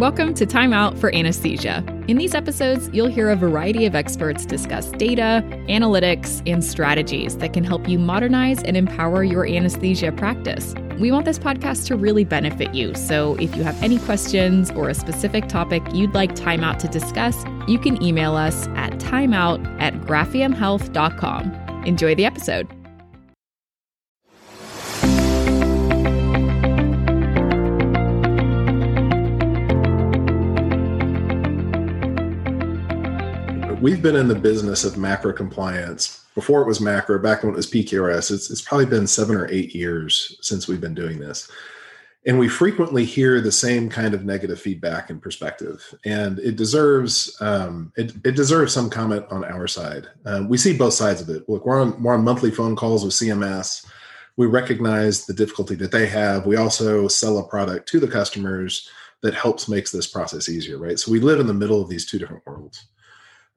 Welcome to Time Out for Anesthesia. In these episodes, you'll hear a variety of experts discuss data, analytics, and strategies that can help you modernize and empower your anesthesia practice. We want this podcast to really benefit you, so if you have any questions or a specific topic you'd like Time Out to discuss, you can email us at timeout at graphiumhealth.com. Enjoy the episode. We've been in the business of MACRA compliance. Before it was MACRA back when it was pqrs it's, it's probably been seven or eight years since we've been doing this. And we frequently hear the same kind of negative feedback and perspective. And it deserves um, it, it, deserves some comment on our side. Um, we see both sides of it. Look we're on we're on monthly phone calls with cms we recognize the difficulty that they have. We also sell a product to the customers that helps makes this process easier right? So we live in the middle of these two different worlds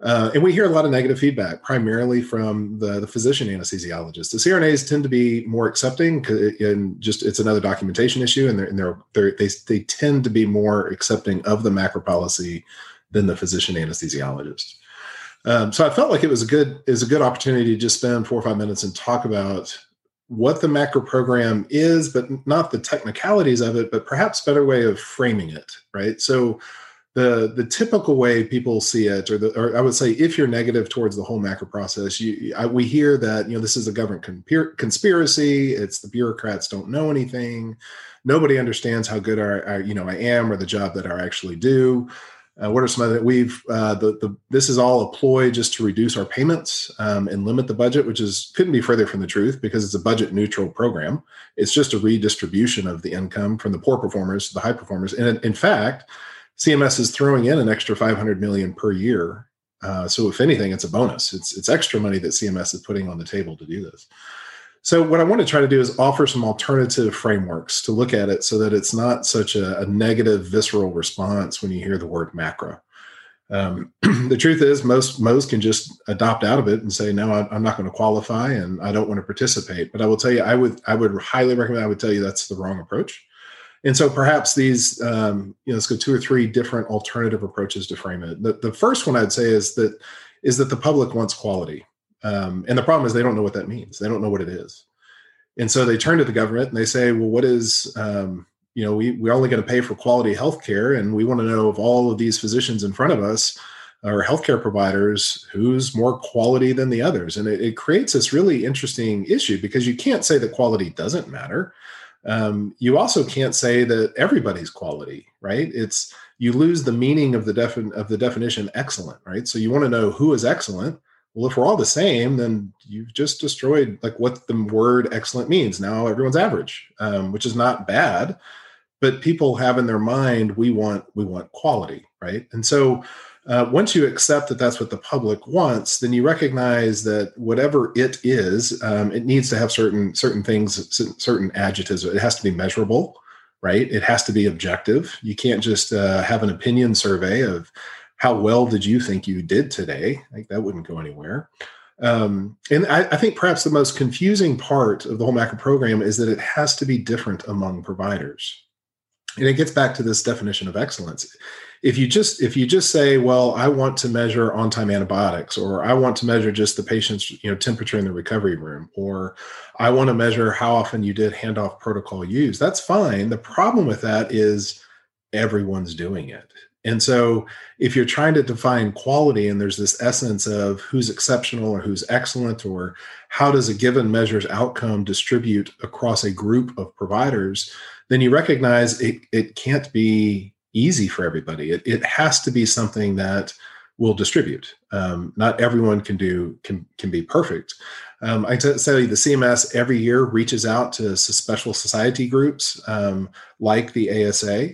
uh, and we hear a lot of negative feedback, primarily from the, the physician anesthesiologists. The CRNAs tend to be more accepting, and just it's another documentation issue, and, they're, and they're, they're, they they tend to be more accepting of the MACRA policy than the physician anesthesiologist. Um, so I felt like it was a good is a good opportunity to just spend four or five minutes and talk about what the MACRA program is, but not the technicalities of it, but perhaps better way of framing it, right? So the the typical way people see it, or, the, or I would say, if you're negative towards the whole MACRA process, you I, we hear that you know this is a government conspiracy. It's the bureaucrats don't know anything. Nobody understands how good I, I you know I am or the job that I actually do. Uh, what are some other we've uh, the the this is all a ploy just to reduce our payments um, and limit the budget, which is couldn't be further from the truth because it's a budget neutral program. It's just a redistribution of the income from the poor performers to the high performers, and in fact CMS is throwing in an extra 500 million per year. Uh, so if anything, it's a bonus. It's it's extra money that CMS is putting on the table to do this. So what I want to try to do is offer some alternative frameworks to look at it so that it's not such a, a negative visceral response when you hear the word MACRA. Um, the truth is most most can just adopt out of it and say no i'm not going to qualify and i don't want to participate but i will tell you i would i would highly recommend i would tell you that's the wrong approach and so perhaps these, um, you know, let's go two or three different alternative approaches to frame it. The, the first one I'd say is that is that the public wants quality, um, and the problem is they don't know what that means. They don't know what it is, and so they turn to the government and they say, well, what is um, you know, we, we're only going to pay for quality health care, and we want to know of all of these physicians in front of us or healthcare providers who's more quality than the others. And it, it, creates this really interesting issue because you can't say that quality doesn't matter um, you also can't say that everybody's quality, right? It's you lose the meaning of the defin- of the definition excellent, right? So you want to know who is excellent. Well, if we're all the same, then you've just destroyed like what the word excellent means. Now everyone's average, um, which is not bad, but people have in their mind we want we want quality, right? And so uh, once you accept that that's what the public wants, then you recognize that whatever it is, um, it needs to have certain certain things, certain adjectives. It has to be measurable, right? It has to be objective. You can't just uh, have an opinion survey of how well did you think you did today. Like that wouldn't go anywhere. Um, and I, I, think perhaps the most confusing part of the whole MACRA program is that it has to be different among providers. And it gets back to this definition of excellence if you just if you just say well i want to measure on time antibiotics or i want to measure just the patient's you know temperature in the recovery room or i want to measure how often you did handoff protocol use that's fine. The problem with that is everyone's doing it. And so if you're trying to define quality and there's this essence of who's exceptional or who's excellent or how does a given measure's outcome distribute across a group of providers then you recognize it, it can't be easy for everybody. It, it has to be something that will distribute. Um, not everyone can do can can be perfect. Um, I tell you, the CMS every year reaches out to special society groups um, like the ASA.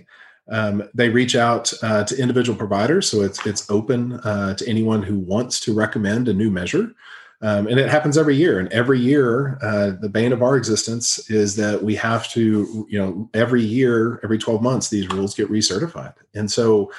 Um, they reach out uh, to individual providers, so it's it's open uh, to anyone who wants to recommend a new measure. Um, and it happens every year. And every year, uh, the bane of our existence is that we have to, you know, every year, every 12 months, these rules get recertified. And so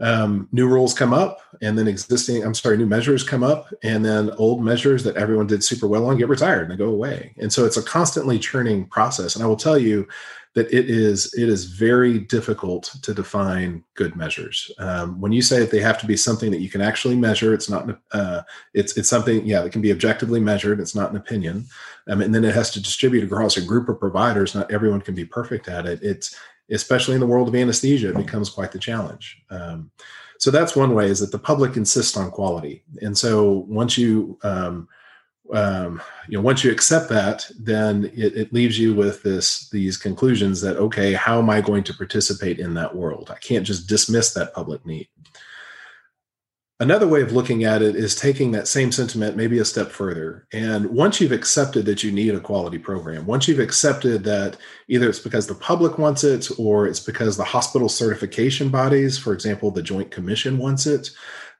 um, new rules come up and then existing i'm sorry new measures come up and then old measures that everyone did super well on get retired and they go away. And so it's a constantly churning process. And i will tell you that it is it is very difficult to define good measures. Um, when you say that they have to be something that you can actually measure it's not uh, it's it's something yeah that can be objectively measured. It's not an opinion. Um, and then it has to distribute across a group of providers. Not everyone can be perfect at it. It's especially in the world of anesthesia, it becomes quite the challenge. Um, so that's one way is that the public insists on quality, and so once you um, um, you know once you accept that, then it, it, leaves you with this these conclusions that okay, how am I going to participate in that world? I can't just dismiss that public need. Another way of looking at it is taking that same sentiment maybe a step further. And once you've accepted that you need a quality program, once you've accepted that either it's because the public wants it or it's because the hospital certification bodies, for example, the Joint Commission wants it,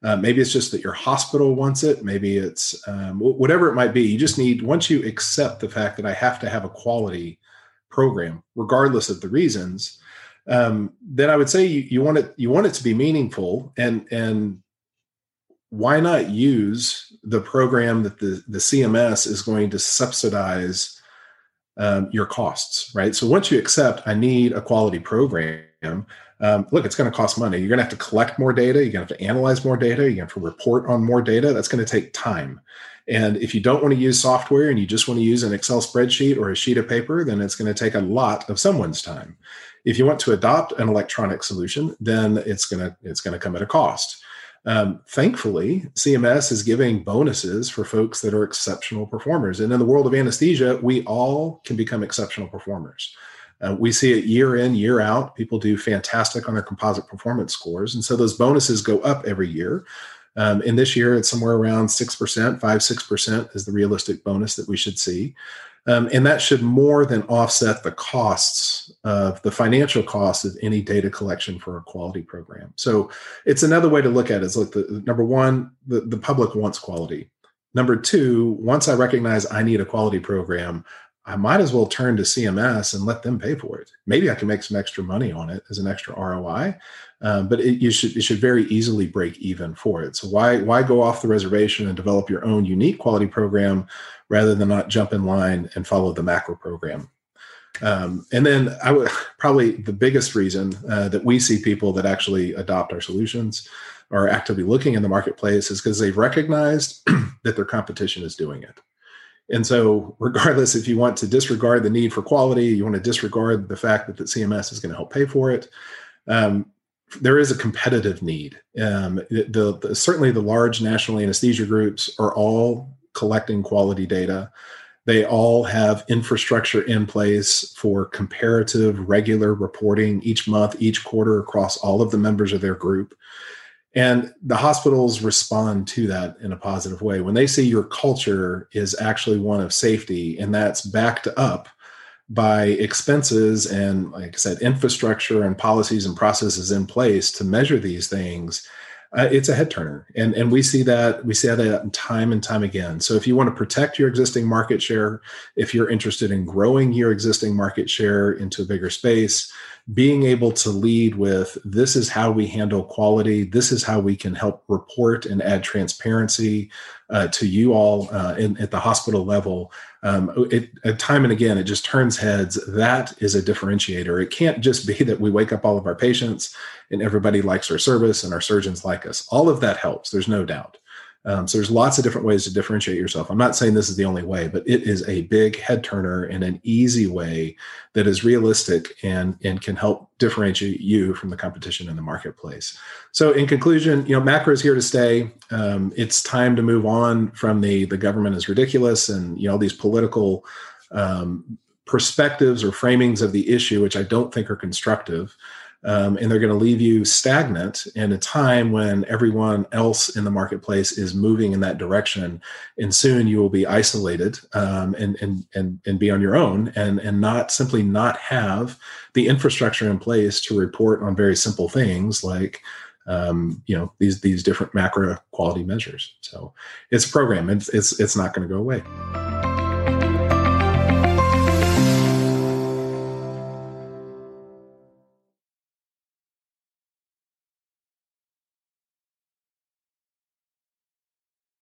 uh, maybe it's just that your hospital wants it, maybe it's um, whatever it might be. You just need, once you accept the fact that I have to have a quality program, regardless of the reasons. Um, then I would say you, you want it you want it to be meaningful and and why not use the program that the, the CMS is going to subsidize um, your costs, right? So once you accept, I need a quality program, um, look, it's going to cost money. You're going to have to collect more data. You're going to have to analyze more data. You're going to have to report on more data. That's going to take time. And if you don't want to use software and you just want to use an Excel spreadsheet or a sheet of paper, then it's going to take a lot of someone's time. If you want to adopt an electronic solution, then it's going to it's going to come at a cost. Um, thankfully, CMS is giving bonuses for folks that are exceptional performers. And in the world of anesthesia, we all can become exceptional performers. Uh, we see it year in, year out. People do fantastic on their composite performance scores. And so those bonuses go up every year. Um, and this year, it's somewhere around 6%, 5 6% is the realistic bonus that we should see. Um, and that should more than offset the costs of the financial costs of any data collection for a quality program. So it's another way to look at it is look, the, number one, the, the public wants quality. Number two, once I recognize I need a quality program, I might as well turn to CMS and let them pay for it. Maybe I can make some extra money on it as an extra ROI, um, but it, you should it should very easily break even for it. So why why go off the reservation and develop your own unique quality program rather than not jump in line and follow the MACRA program. Um, and then I would probably the biggest reason uh, that we see people that actually adopt our solutions or actively looking in the marketplace is because they've recognized that their competition is doing it. And so, regardless if you want to disregard the need for quality, you want to disregard the fact that the CMS is going to help pay for it. Um, there is a competitive need. Um, the, the, certainly, the large national anesthesia groups are all collecting quality data. They all have infrastructure in place for comparative, regular reporting each month, each quarter across all of the members of their group. And the hospitals respond to that in a positive way. When they see your culture is actually one of safety and that's backed up by expenses and, like I said, infrastructure and policies and processes in place to measure these things, uh, it's a head turner and and we see that we see that time and time again. So if you want to protect your existing market share if you're interested in growing your existing market share into a bigger space being able to lead with this is how we handle quality. This is how we can help report and add transparency uh, to you all uh, in, at the hospital level um, it, uh, time and again it just turns heads. That is a differentiator. It can't just be that we wake up all of our patients and everybody likes our service and our surgeons like us. All of that helps there's no doubt um, so there's lots of different ways to differentiate yourself. I'm not saying this is the only way, but it is a big head turner and an easy way that is realistic and and can help differentiate you from the competition in the marketplace. So in conclusion, you know, MACRA is here to stay. Um, it's time to move on from the the government is ridiculous and you know all these political um, perspectives or framings of the issue, which I don't think are constructive um, and they're going to leave you stagnant in a time when everyone else in the marketplace is moving in that direction. And soon you will be isolated um, and, and and and be on your own and and not simply not have the infrastructure in place to report on very simple things like um, you know these these different MACRA quality measures. So it's a program. It's it's, it's not going to go away